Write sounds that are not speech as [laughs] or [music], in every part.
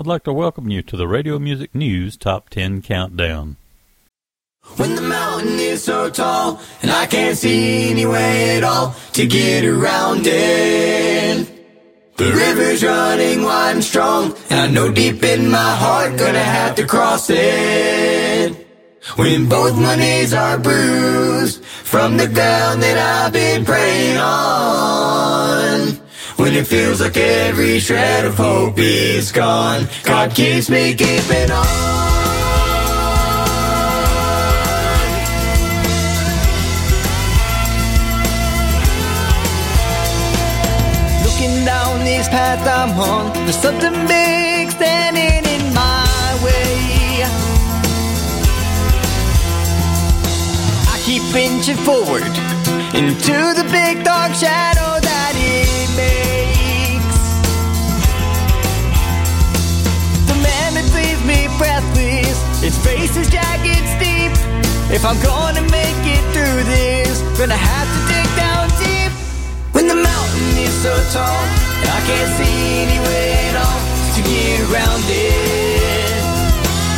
I'd like to welcome you to the Radio Music News Top 10 Countdown. When the mountain is so tall and I can't see any way at all to get around it. The river's running wide and strong and I know deep in my heart gonna have to cross it. When both my knees are bruised from the ground that I've been praying on. When it feels like every shred of hope is gone, God keeps me keeping on. Looking down this path I'm on, there's something big standing in my way. I keep inching forward into the big dark shadow its face is jagged steep. If I'm gonna make it through this, gonna have to dig down deep. When the mountain is so tall, and I can't see any way at all to get around it.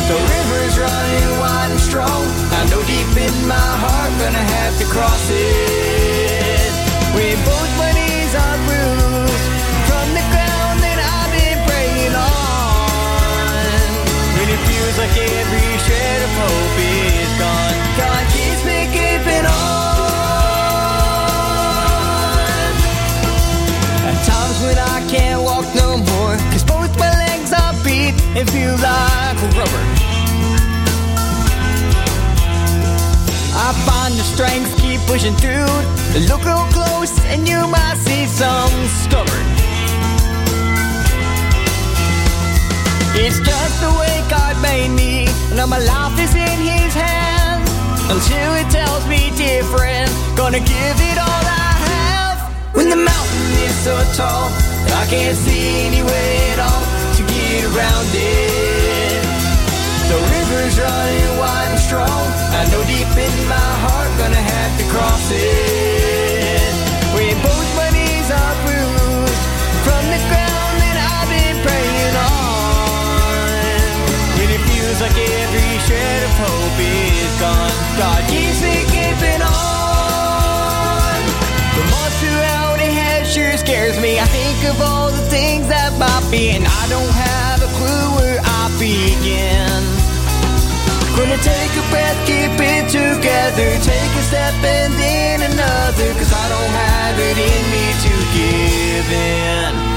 The river's running wide and strong. I know deep in my heart, gonna have to cross it. When both my knees are feels like every shred of hope is gone, God keeps me keeping on. At times when I can't walk no more, cause both my legs are beat and feel like rubber. I find the strength, keep pushing through. Look real close and you might see some stubborn. It's just the way God made me. Now my life is in His hands. Until He tells me different, gonna give it all I have. When the mountain is so tall, I can't see any way at all to get around it. The river's running wide and strong. I know deep in my heart, gonna have to cross it. When both my knees are bruised from the ground that I've been praying on. Feels like every shred of hope is gone, God keeps me keeping on. The monstrosity has sure scares me. I think of all the things that might be, and I don't have a clue where I begin. Gonna take a breath, keep it together. Take a step and then another, cause I don't have it in me to give in.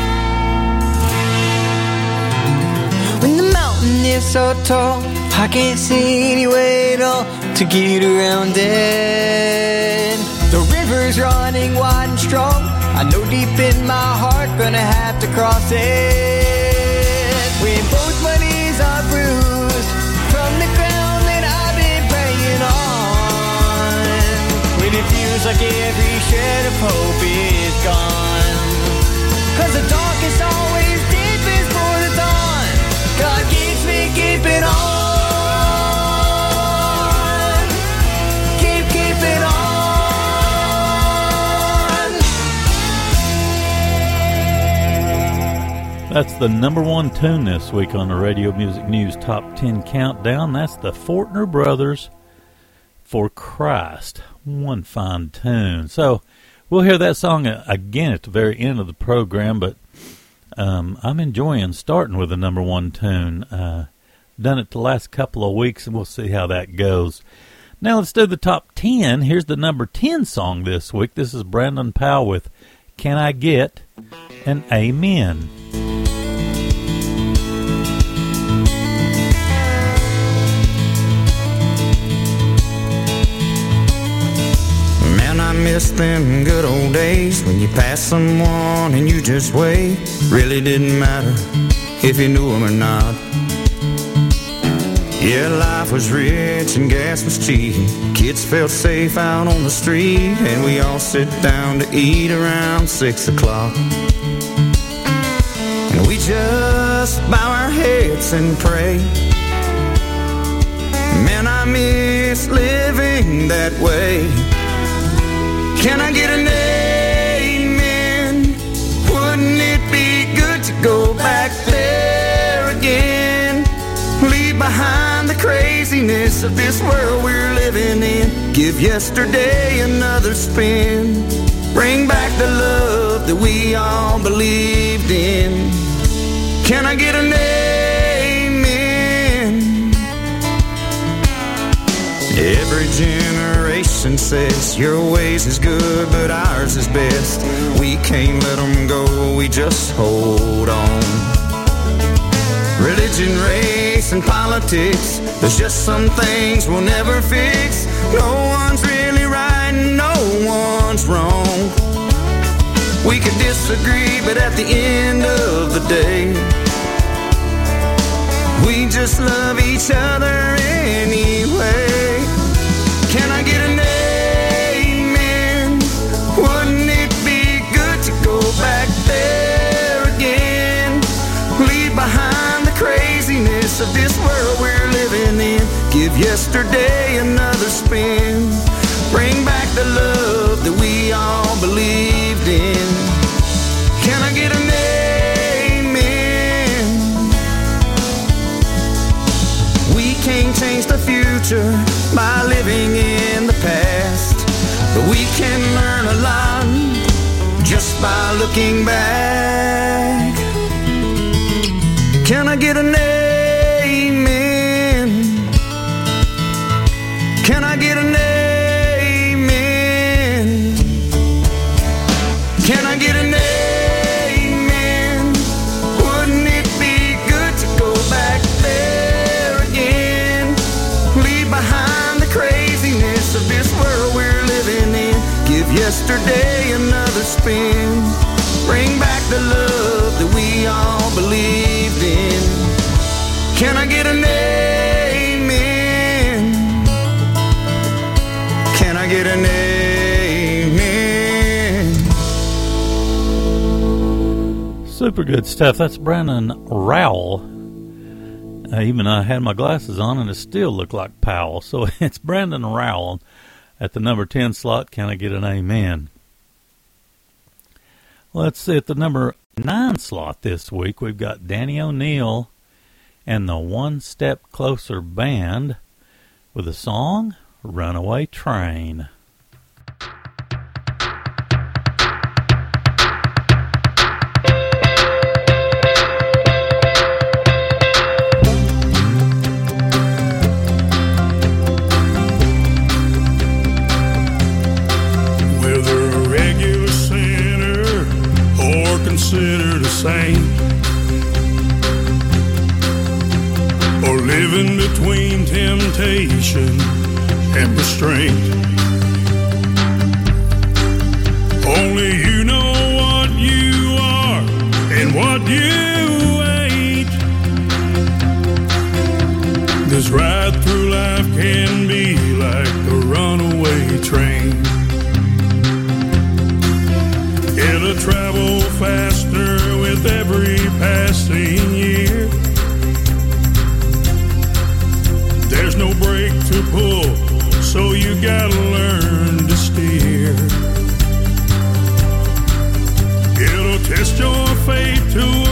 Mountain is so tall, I can't see any way at all to get around it. The river's running wide and strong. I know deep in my heart, gonna have to cross it. When both my knees are bruised from the ground that I've been praying on. When it feels like every shred of hope is gone. Cause the darkest always on. That's the number one tune this week on the Radio Music News Top 10 Countdown. That's the Fortner Brothers for Christ. One fine tune. So we'll hear that song again at the very end of the program, but um, I'm enjoying starting with the number one tune. Uh, done it the last couple of weeks, and we'll see how that goes. Now let's do the top 10. Here's the number 10 song this week. This is Brandon Powell with Can I Get an Amen? Man, I miss them good old days when you pass someone and you just wave. Really didn't matter if you knew them or not. Yeah, life was rich and gas was cheap. Kids felt safe out on the street, and we all sit down to eat around six o'clock. And we just bow our heads and pray. Man, I miss living that way. Can I get an amen? Craziness of this world we're living in. Give yesterday another spin. Bring back the love that we all believed in. Can I get an amen? Every generation says your ways is good, but ours is best. We can't let them go, we just hold on. Religion, race, and politics, there's just some things we'll never fix. No one's really right, and no one's wrong. We could disagree, but at the end of the day, we just love each other anyway. Yesterday another spin. Bring back the love that we all believed in. Can I get an amen? We can't change the future by living in the past, but we can learn a lot just by looking back. Can I get an amen? Super good stuff. That's Brandon Rowell. Uh, even I had my glasses on and it still looked like Powell. [laughs] So it's Brandon Rowell at the number 10 slot. Can I get an amen? Let's see, at the number 9 slot this week, we've got Danny O'Neill and the One Step Closer Band with the song Runaway Train. Living between temptation and restraint. Only you know what you are and what you ain't. This ride through life can be like a runaway train. It'll travel faster so you gotta learn to steer. It'll test your faith to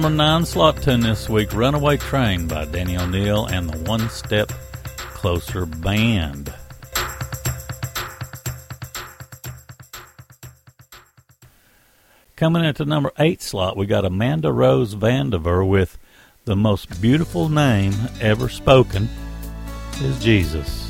number nine, slot 10 this week, Runaway Train by Danny O'Neill and the One Step Closer Band. Coming at the number eight slot, we got Amanda Rose Vandiver with the most beautiful name ever spoken is Jesus.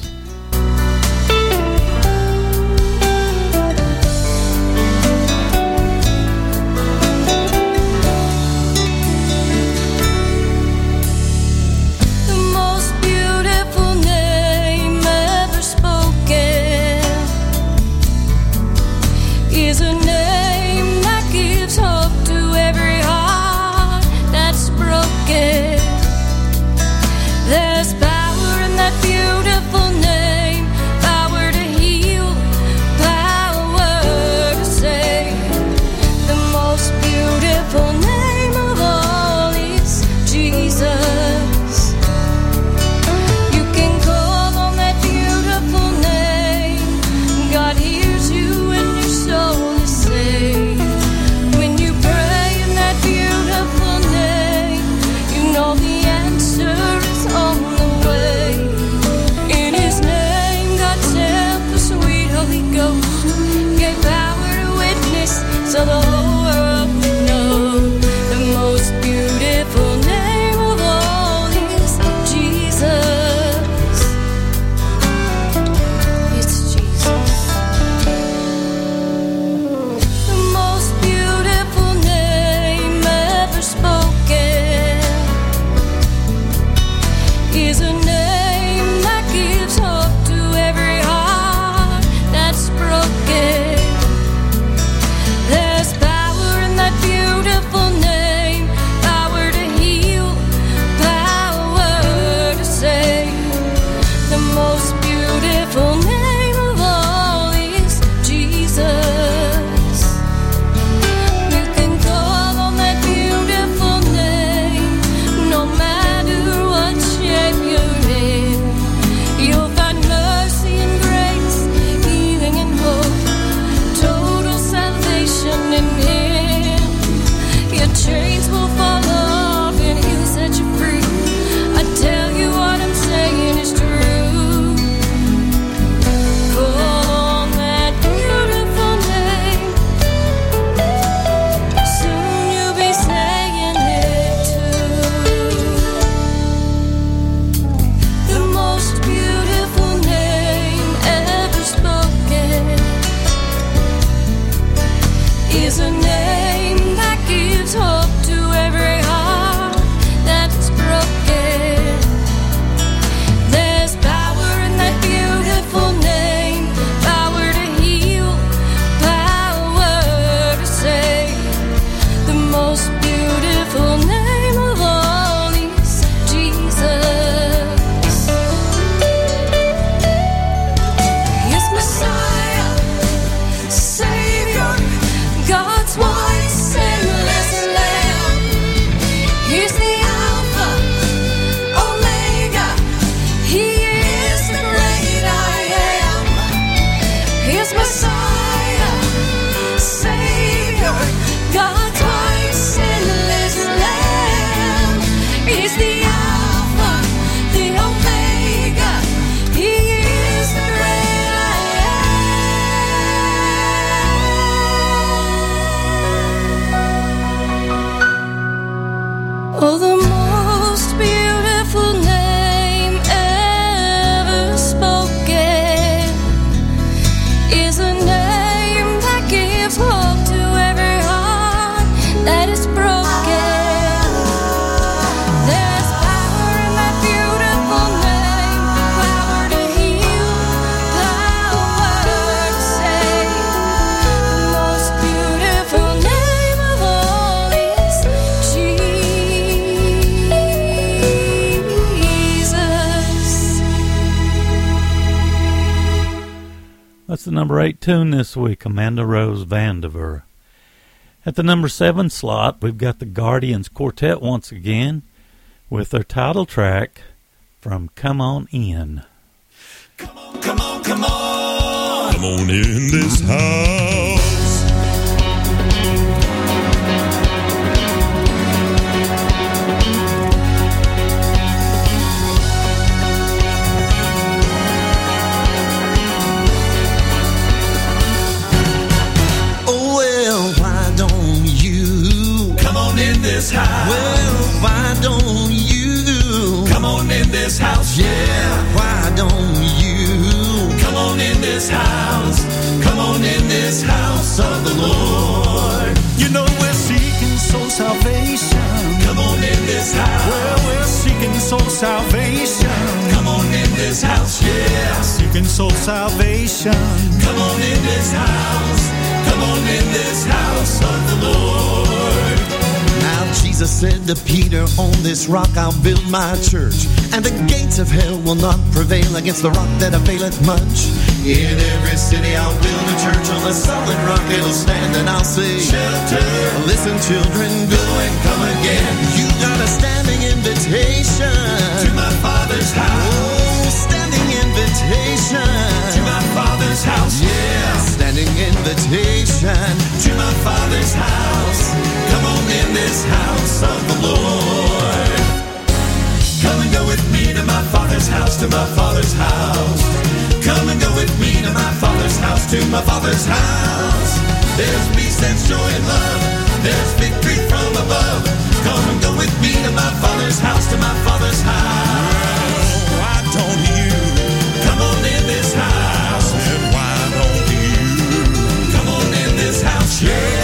Amanda Rose Vandiver. At the number seven slot, we've got the Guardians Quartet once again with their title track from Come On In. Come on, come on. Come on in this house. Salvation. Come on in this house. Come on in this house of the Lord. Now Jesus said to Peter, On this rock I'll build my church, and the gates of hell will not prevail against the rock that availeth much. In every city I'll build a church on a solid rock it'll stand, and I'll say, Shelter. Listen, children, go and come again. You got a standing invitation To my Father's house. Father's house. Yeah, standing invitation To my Father's house. Come on in this house of the Lord. Come and go with me to my Father's house, to my Father's house. Come and go with me to my Father's house, to my Father's house. There's peace, there's joy and love. There's victory from above. Come and go with me to my Father's house, to my Father's house. This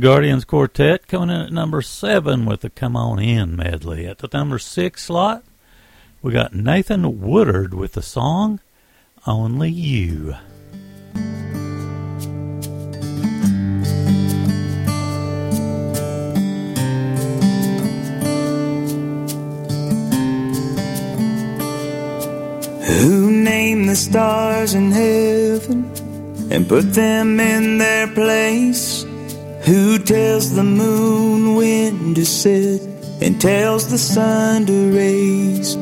Guardians Quartet coming in at number seven with the Come On In medley. At the number six slot, we got Nathan Woodard with the song Only You. Who named the stars in heaven and put them in their place? Who tells the moon when to set and tells the sun to raise?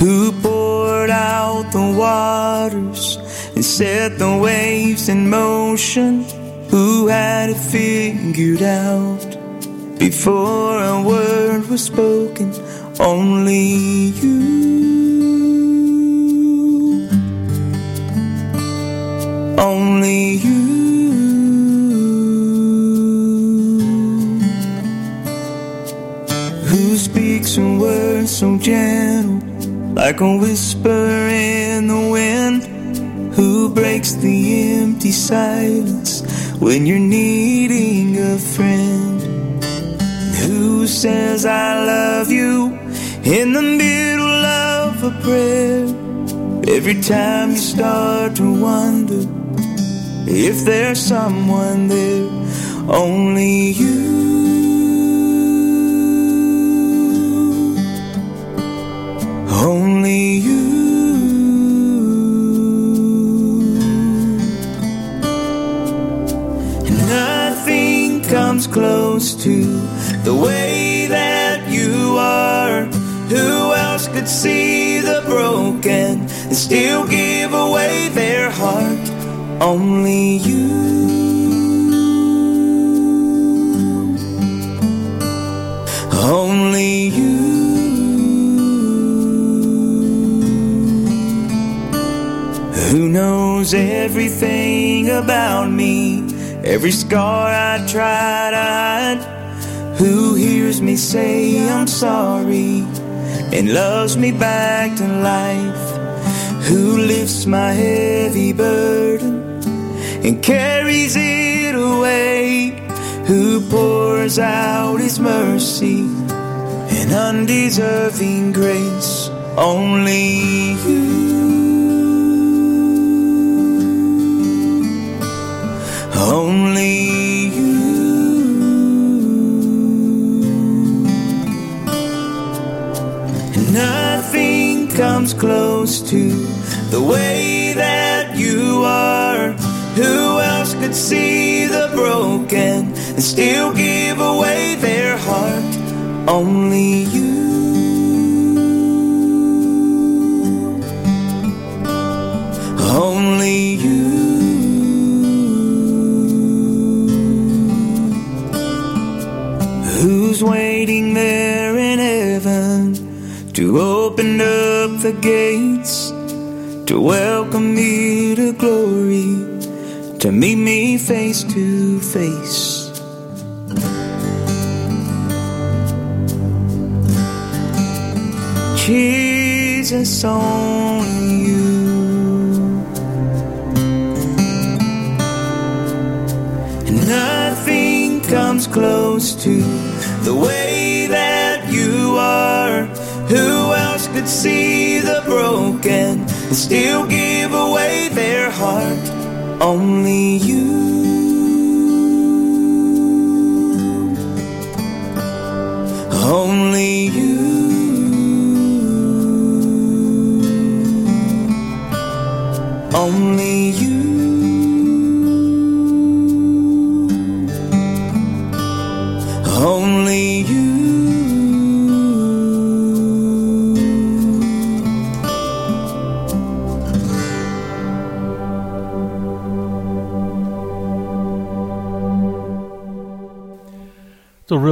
Who poured out the waters and set the waves in motion? Who had it figured out before a word was spoken? Only you. Only you. Like a whisper in the wind? Who breaks the empty silence when you're needing a friend? Who says I love you in the middle of a prayer? Every time you start to wonder if there's someone there, only you. Only you. Nothing comes close to the way that you are. Who else could see the broken and still give away their heart? Only you. Only you. Who knows everything about me? Every scar I try to hide. Who hears me say I'm sorry and loves me back to life? Who lifts my heavy burden and carries it away? Who pours out his mercy and undeserving grace? Only you. Only you. Nothing comes close to the way that you are. Who else could see the broken and still give away their heart? Only you. Waiting there in heaven to open up the gates to welcome me to glory, to meet me face to face? Jesus, only the way that you are. Who else could see the broken and still give away their heart? Only you. Only you. Only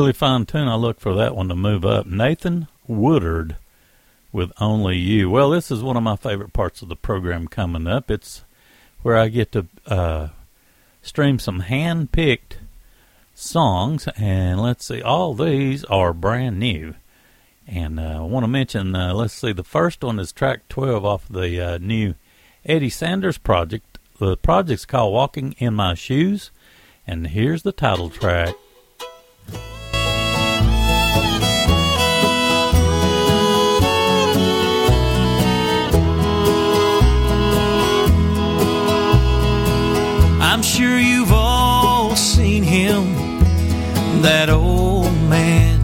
really fine tune. I look for that one to move up. Nathan Woodard with Only You. Well, this is one of my favorite parts of the program coming up. It's where I get to uh, stream some hand picked songs. And let's see, all these are brand new. And uh, I want to mention, uh, let's see, the first one is track 12 off the uh, new Eddie Sanders project. The project's called Walking in My Shoes. And here's the title track. Sure you've all seen him, that old man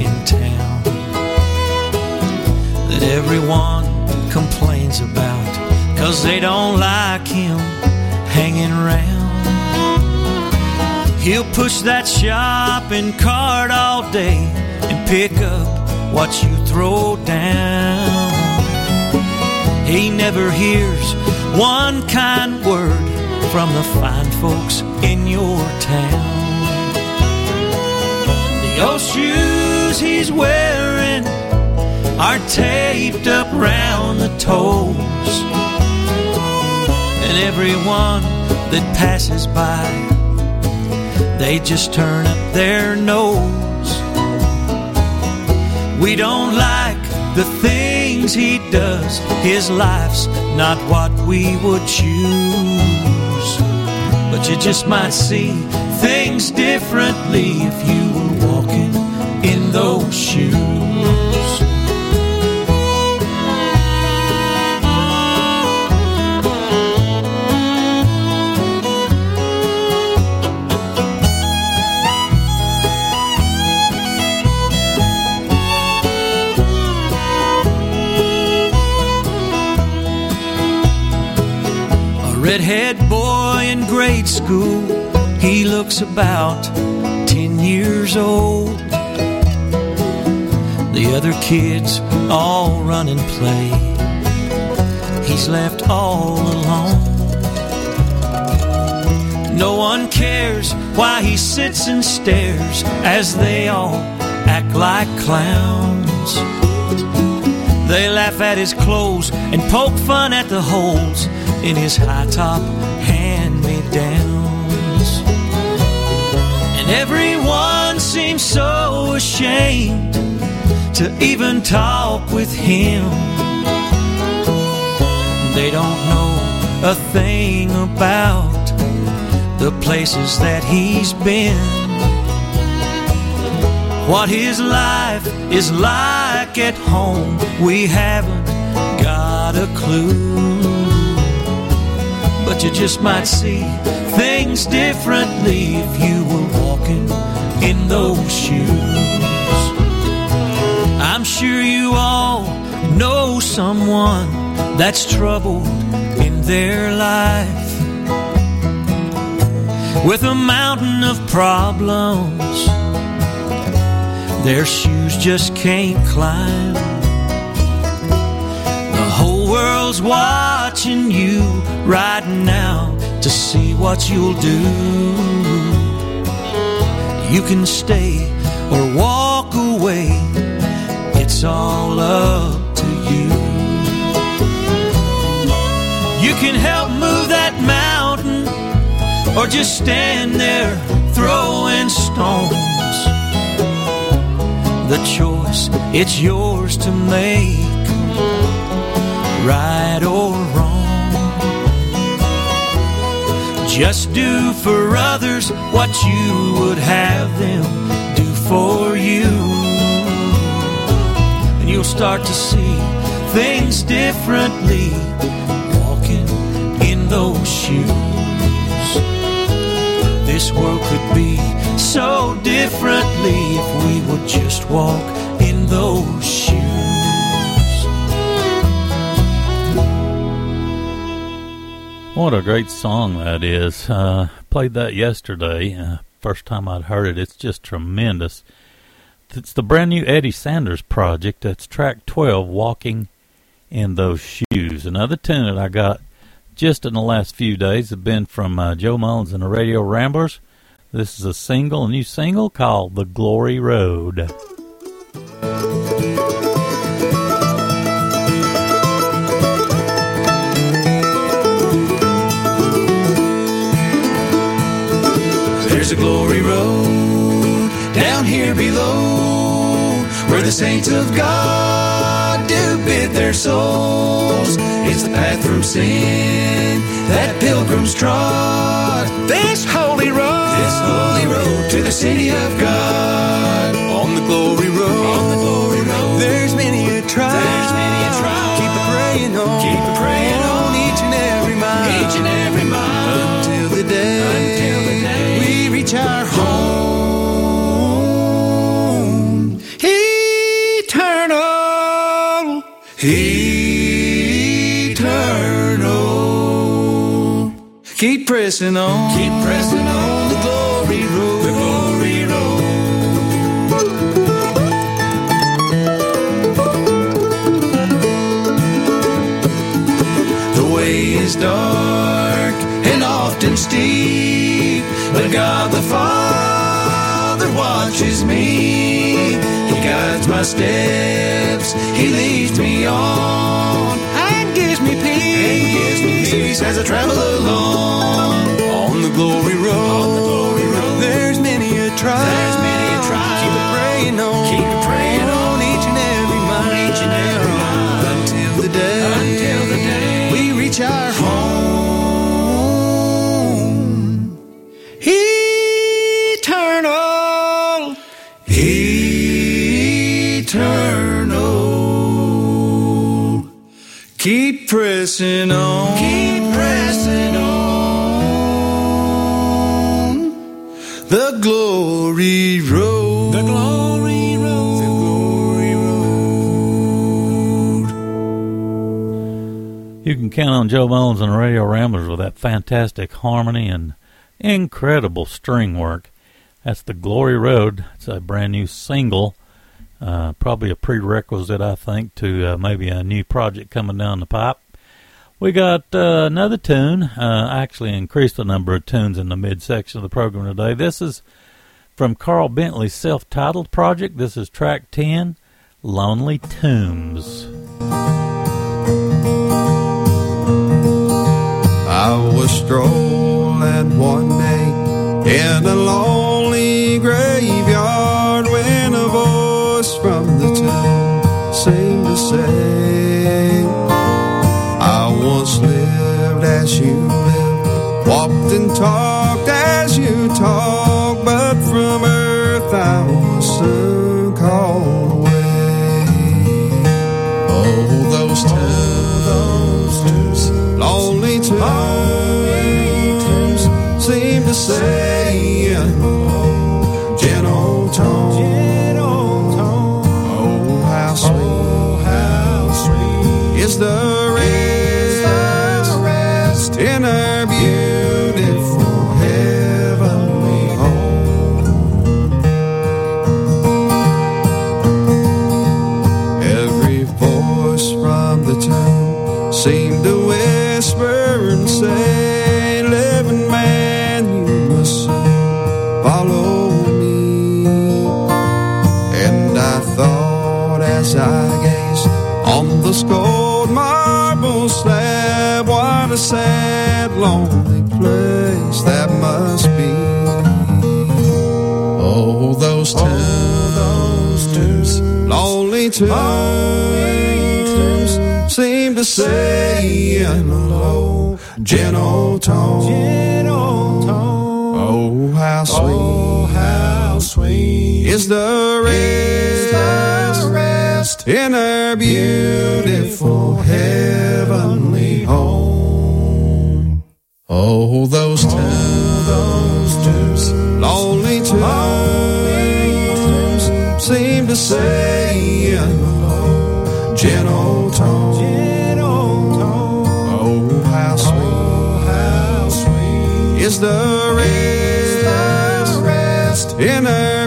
in town that everyone complains about, cause they don't like him hanging around. He'll push that shopping cart all day and pick up what you throw down. He never hears one kind word from the fine folks in your town. The old shoes he's wearing are taped up round the toes, and everyone that passes by, they just turn up their nose. We don't like the things he does. His life's not what we would choose. But you just might see things differently if you were walking in those shoes. Redhead boy in grade school, he looks about 10 ten years old. The other kids all run and play. He's left all alone. No one cares why he sits and stares as they all act like clowns. They laugh at his clothes and poke fun at the holes in his high top hand me downs. And everyone seems so ashamed to even talk with him. They don't know a thing about the places that he's been. What his life is like at home, we haven't got a clue. You just might see things differently if you were walking in those shoes. I'm sure you all know someone that's troubled in their life with a mountain of problems their shoes just can't climb. The whole world's watching you right what you'll do. You can stay or walk away, it's all up to you. You can help move that mountain or just stand there throwing stones. The choice, it's yours to make, right or Just do for others what you would have them do for you. And you'll start to see things differently walking in those shoes. This world could be so differently if we would just walk in those shoes. What a great song that is. Uh, played that yesterday. Uh, first time I'd heard it. It's just tremendous. It's the brand new Eddie Sanders project. That's track 12, Walking in Those Shoes. Another tune that I got just in the last few days have been from uh, Joe Mullins and the Radio Ramblers. This is a single, a new single called The Glory Road. There's a glory road down here below where the saints of God do bid their souls. It's the path from sin that pilgrims trod. This holy road, this holy road to the city of God. On the glory road, on the glory road. There's many a trial. There's many a trial. Keep praying on. Keep Eternal. Keep pressing on. Keep pressing on the glory road. the glory road. The way is dark and often steep, but God the Father watches me. He guides my steps, me on, And gives me peace. gives me peace as I travel along on the glory road. The glory road. There's many a trial. There's many a trial. Pressing on. Keep pressing on. The glory road. The glory road. The glory road. You can count on Joe Mullins and the Radio Ramblers with that fantastic harmony and incredible string work. That's the Glory Road. It's a brand new single. Uh, probably a prerequisite, I think, to uh, maybe a new project coming down the pipe. We got uh, another tune. Uh, actually, increased the number of tunes in the midsection of the program today. This is from Carl Bentley's self-titled project. This is track ten, "Lonely Tombs." I was strolling one day in a lonely graveyard when a voice from the tomb seemed to say, lived as you. Live, walked and talked sad, lonely place that must be. Oh, those oh, tombs, those tombs, lonely tombs, seem to say in a low, gentle tone. Oh, how oh, sweet, how sweet is the rest, in our beautiful heavenly home. Oh, those tombs, those tombs, lonely tombs, seem to say in low, gentle tone. Oh, how sweet, how sweet is the rest, in our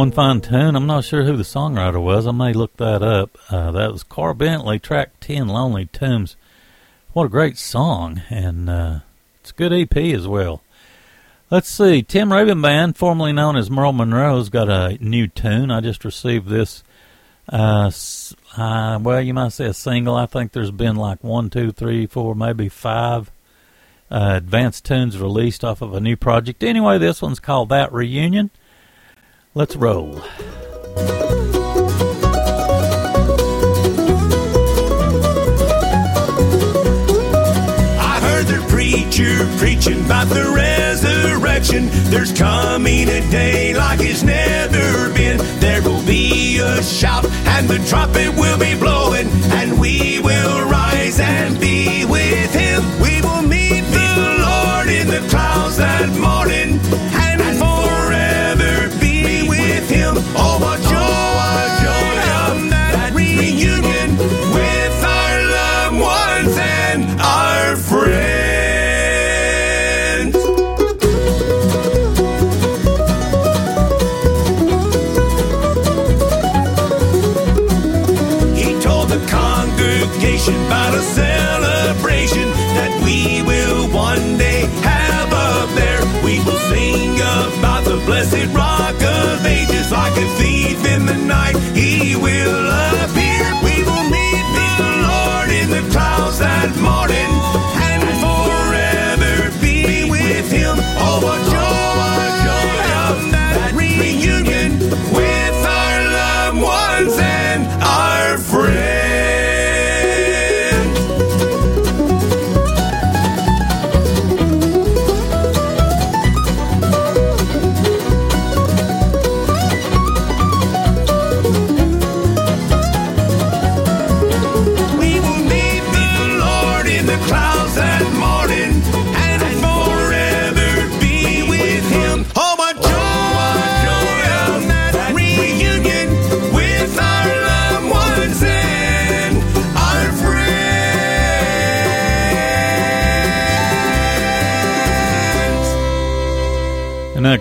One fine tune. I'm not sure who the songwriter was. I may look that up. Uh, that was Carl Bentley, track 10, Lonely Tombs. What a great song, and uh, it's a good EP as well. Let's see. Tim Raybon Band, formerly known as Merle Monroe, has got a new tune. I just received this. Uh, uh, well, you might say a single. I think there's been like one, two, three, four, maybe five uh, advanced tunes released off of a new project. Anyway, this one's called That Reunion. Let's roll. I heard the preacher preaching about the resurrection. There's coming a day like it's never been. There will be a shout, and the trumpet will be blowing, and we will rise a celebration that we will one day have up there. We will sing about the blessed rock of ages like a thief in the night. He will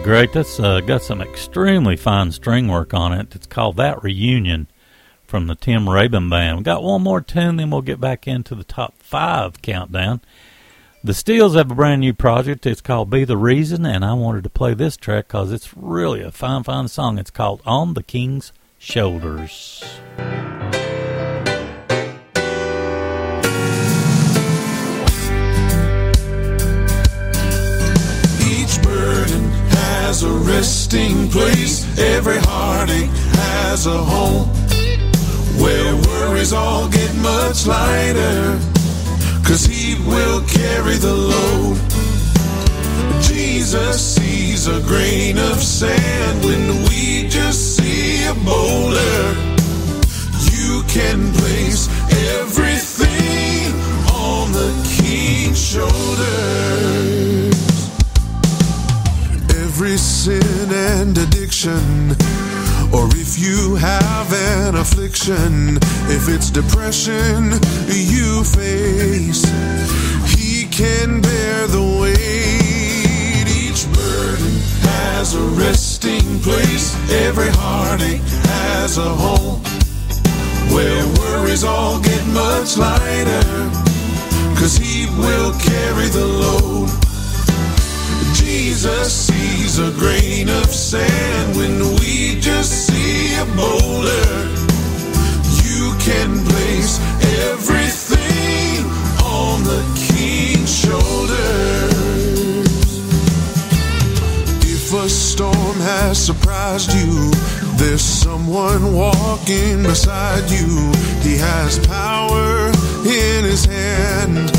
great. That's uh, got some extremely fine string work on it. It's called That Reunion from the Tim Raybon Band. We got one more tune, then we'll get back into the top five countdown. The Steels have a brand new project. It's called Be the Reason, and I wanted to play this track because it's really a fine, fine song. It's called On the King's Shoulders. Has a resting place. Every heartache has a home where worries all get much lighter. Cause he will carry the load. Jesus sees a grain of sand when we just see a boulder. You can addiction, or if you have an affliction, if it's depression you face, He can bear the weight. Each burden has a resting place, every heartache has a home where worries all get much lighter, cause He will carry the load. Jesus sees a grain of sand when we just see a boulder. You can place everything on the king's shoulders. If a storm has surprised you, there's someone walking beside you. He has power in his hand,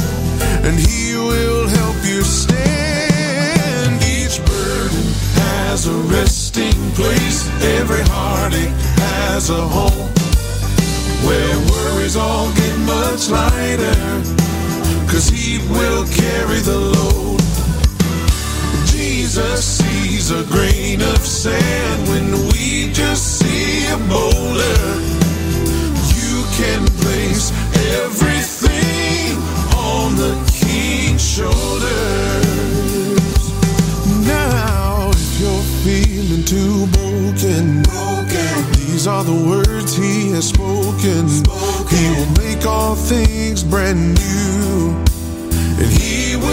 and he will help you stand. Has a resting place, every heartache has a home where worries all get much lighter. Cause he will carry the load. Jesus sees a grain of sand when we just see a boulder. You can place everything on the king's shoulders. Feeling too broken, broken, these are the words he has spoken. He will make all things brand new, and he will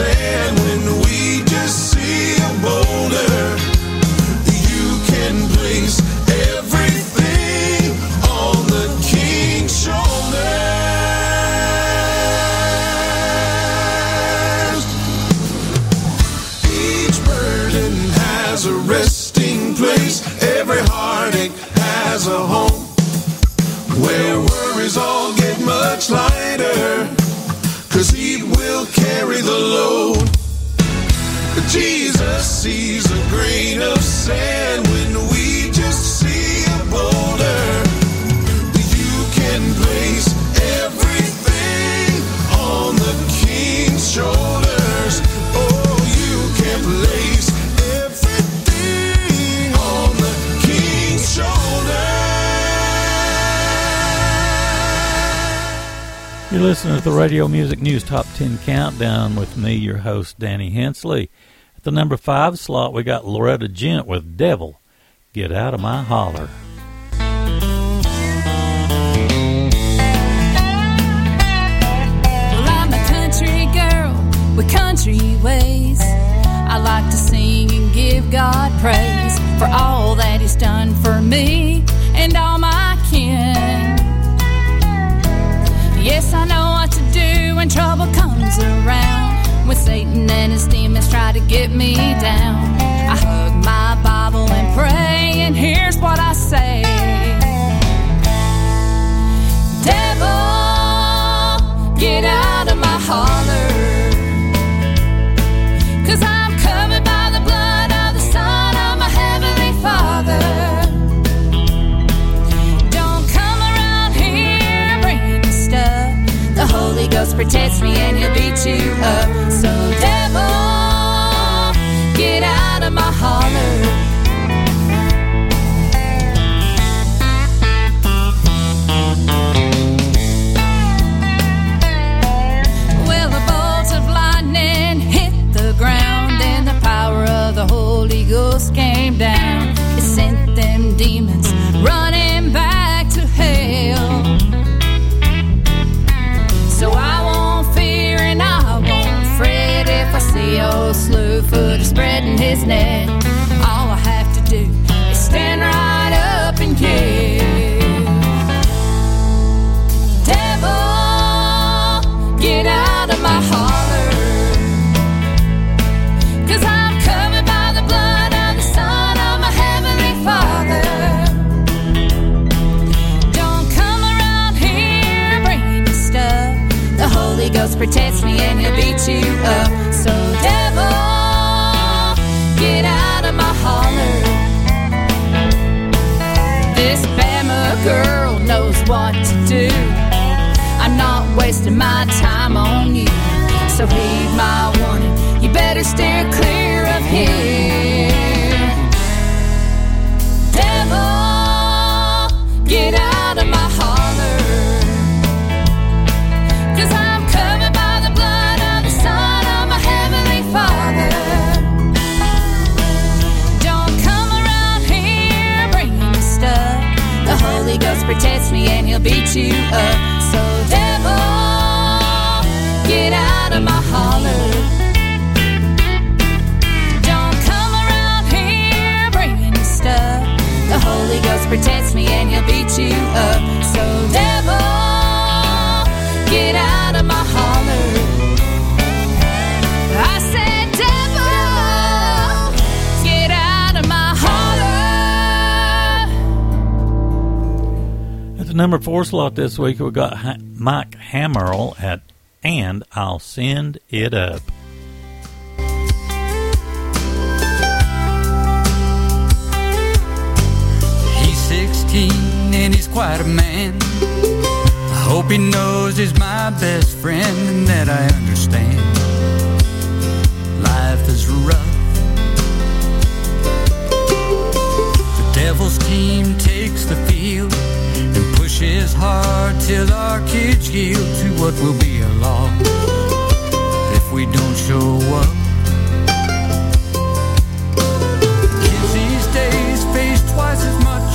grain listening to the Radio Music News Top 10 Countdown with me, your host, Danny Hensley. At the number five slot, we got Loretta Gent with Devil. Get out of my holler. Well, I'm a country girl with country ways. I like to sing and give God praise for all that He's done for me and all Yes, I know what to do when trouble comes around. When Satan and his demons try to get me down, I hug my Bible and pray, and here's what I say. Devil, get out of my holler. Ghost protects me and he'll beat you up. So, devil, get out of my holler. Well, the bolts of lightning hit the ground, and the power of the Holy Ghost came down. It sent them demons net. All I have to do is stand right up and yell. Devil, get out of my holler. Cause I'm covered by the blood the Son of my Heavenly Father. Don't come around here bringing stuff. The Holy Ghost protects me and he'll beat you up. What to do. I'm not wasting my time on you. So heed my warning. You better steer clear of here. Devil, get out of my Ghost protects me and he'll beat you up. So, devil, get out of my holler. Don't come around here bringing me stuff. The Holy Ghost protects me and he'll beat you up. So, devil, get out number four slot this week, we got ha- Mike Hammerl at And I'll Send It Up. He's 16 and he's quite a man. I hope he knows he's my best friend and that I understand. Life is rough. The devil's team takes the field pushes hard till our kids yield to what will be a loss if we don't show up. Kids these days face twice as much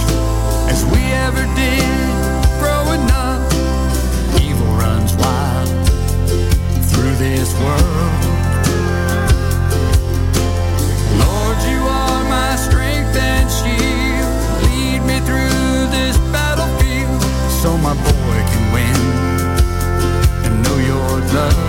as we ever did growing up. Evil runs wild through this world. Win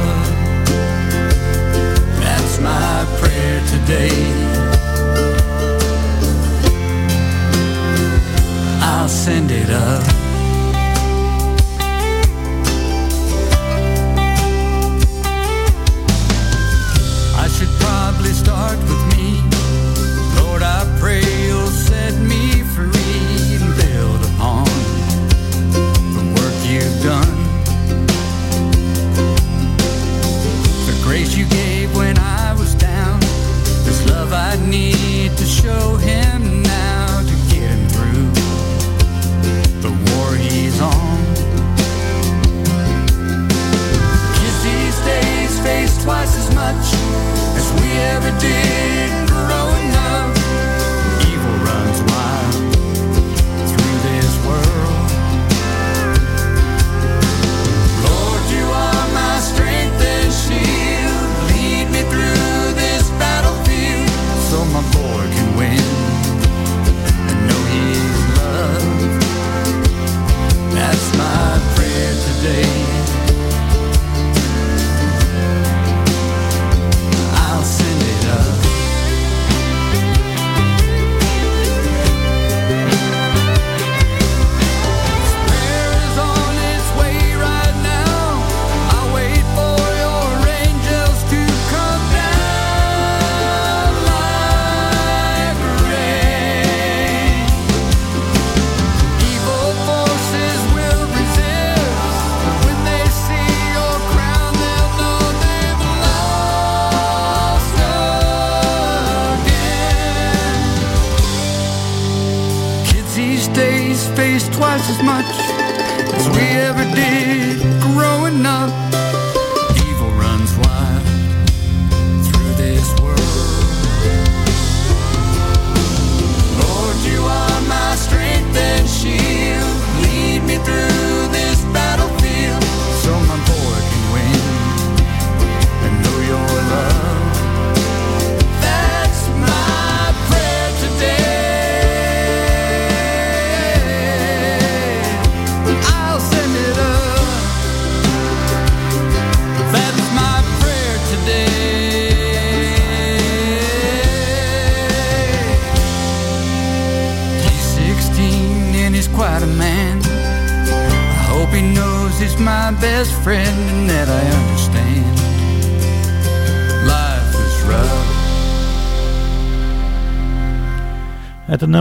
Andy.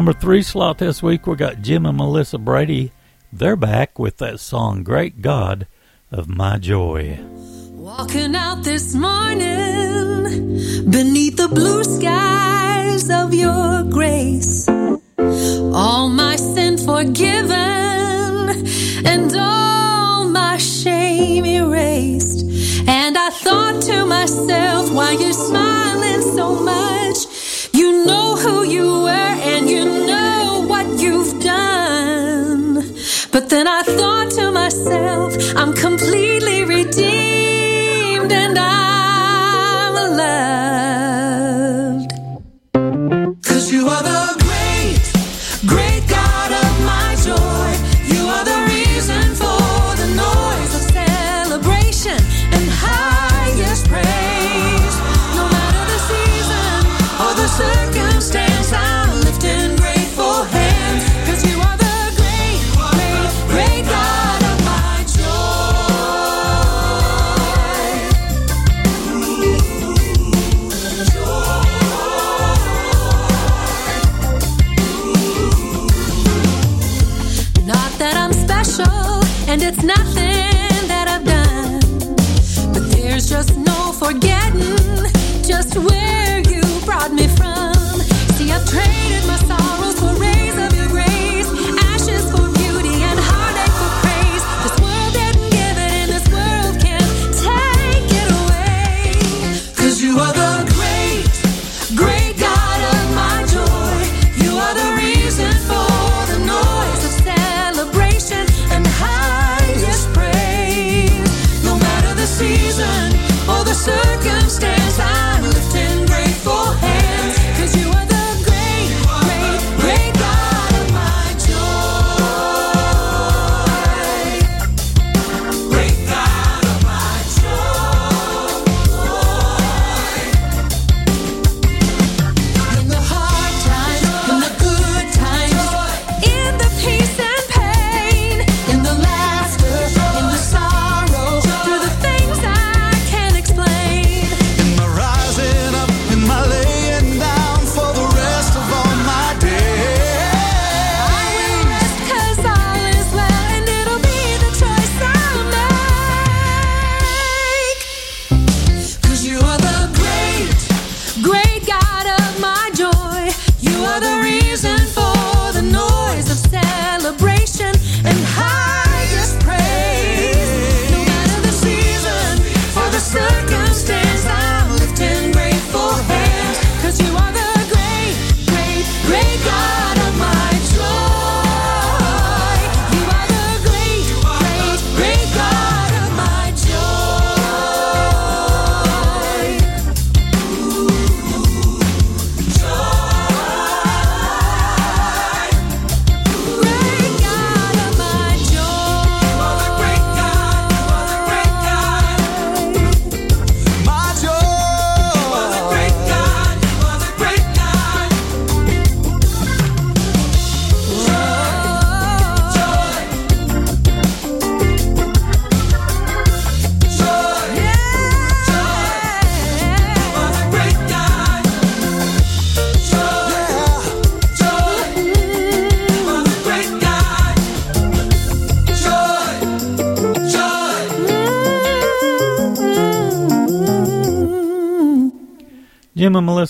number three slot this week, we got Jim and Melissa Brady. They're back with that song, Great God of My Joy. Walking out this morning beneath the blue skies of your grace, all my sin forgiven and all my shame erased. And I thought to myself, why you smiling so much? know who you were and you know what you've done. But then I thought to myself, I'm complete.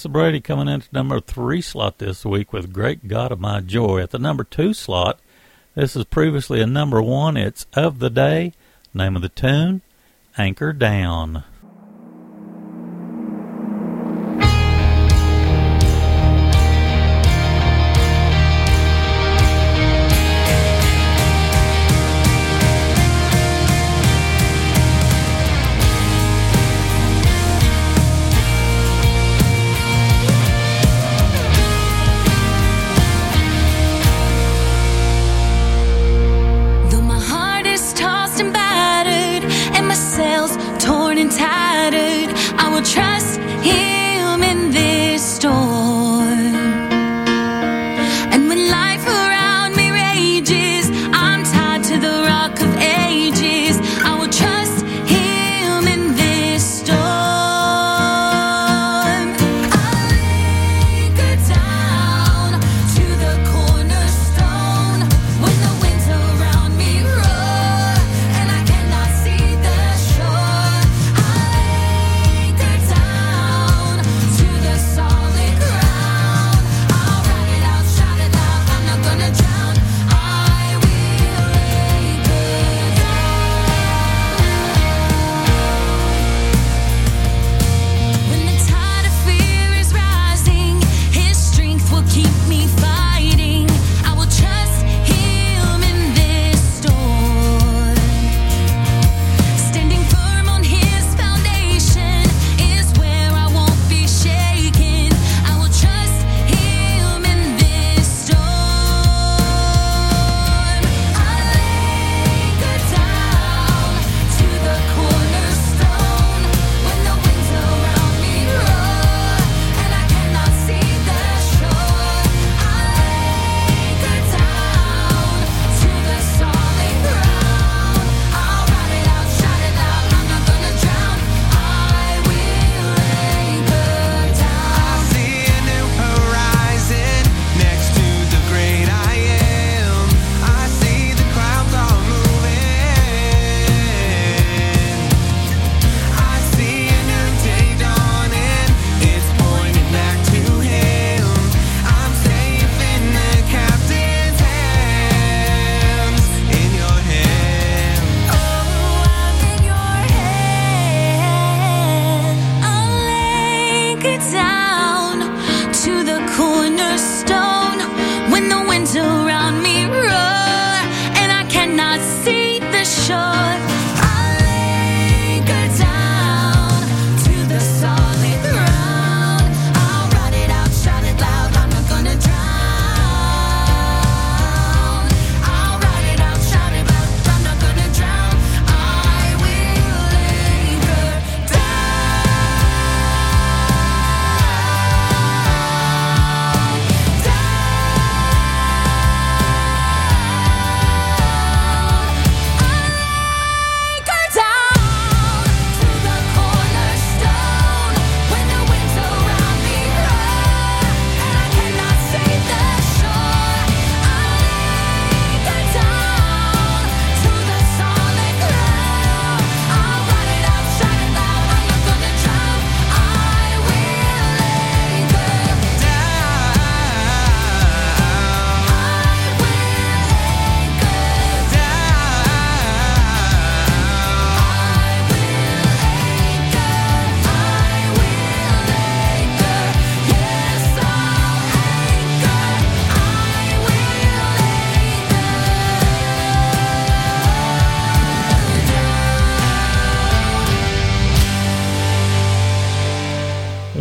Melissa Brady coming into number three slot this week with Great God of My Joy. At the number two slot, this is previously a number one. It's Of the Day, name of the tune, Anchor Down.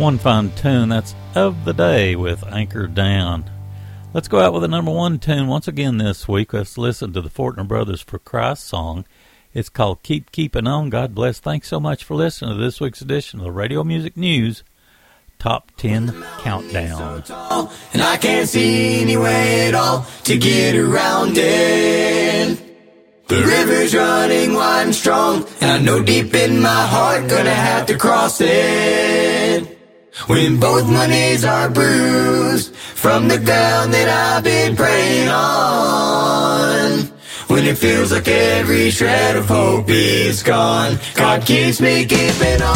One fine tune. That's of the day with Anchor Down. Let's go out with a number one tune once again this week. Let's listen to the Fortner Brothers for Christ song. It's called Keep Keeping On. God bless. Thanks so much for listening to this week's edition of the Radio Music News Top 10 Countdown. and I can't see any way at all to get around it. The river's running wide and strong, and I know deep in my heart gonna have to cross it. When both my knees are bruised from the ground that I've been praying on. When it feels like every shred of hope is gone, God keeps me keeping on.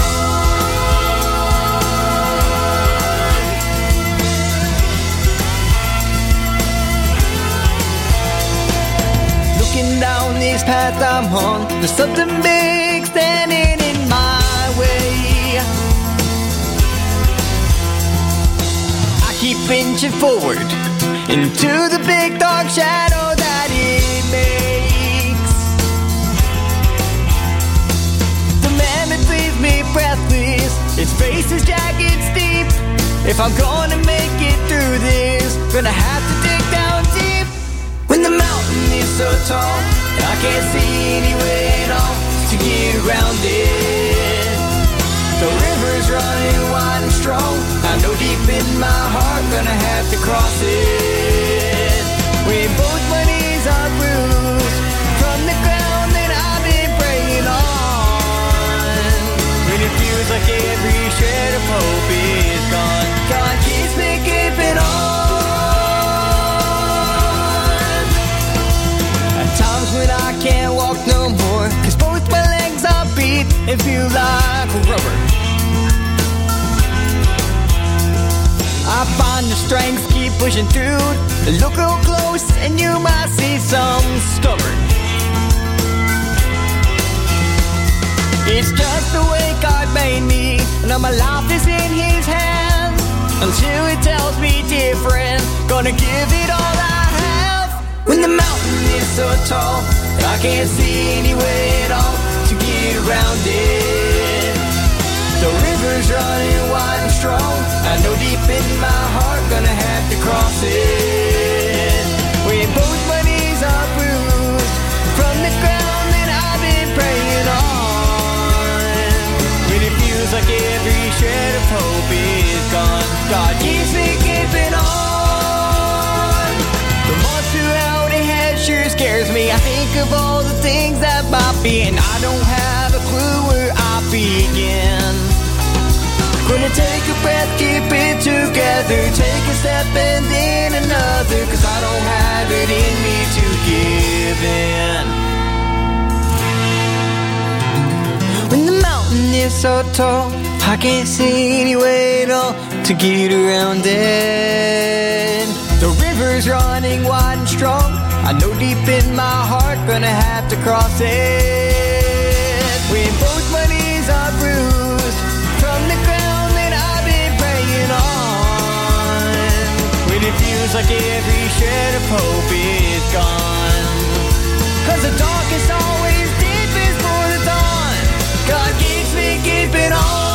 Looking down this path I'm on, there's something big I keep inching forward into the big dark shadow that it makes. The that leaves me breathless, its face is jagged steep. If I'm gonna make it through this, gonna have to dig down deep. When the mountain is so tall, and I can't see any way at all to get around it. The river's running wide and strong. I know deep in my heart, gonna have to cross it. When both my knees are bruised from the ground that I've been praying on. When it feels like every shred of hope is gone, God keeps me keeping on. At times when I can't walk no more, cause both my legs are beat and feel like rubber. I find the strength, keep pushing through. Look real close, and you might see some stubborn. It's just the way God made me. Now my life is in His hands. Until He tells me different, gonna give it all I have. When the mountain is so tall, I can't see any way at all to get around it. The river's running wide and strong. I know deep in my heart, gonna have to cross it. When both my knees are bruised from the ground that I've been praying on. When it feels like every shred of hope is gone, God keeps me keeping on. The monster out ahead sure scares me. I think of all the things that might be, and I don't have a clue where begin. Gonna take a breath, keep it together. Take a step and then another. Cause I don't have it in me to give in. When the mountain is so tall, I can't see any way at all to get around it. The river's running wide and strong. I know deep in my heart, gonna have to cross it. Feels like every shred of hope is gone. Cause the darkest always deepest for the dawn. God keeps me keeping on.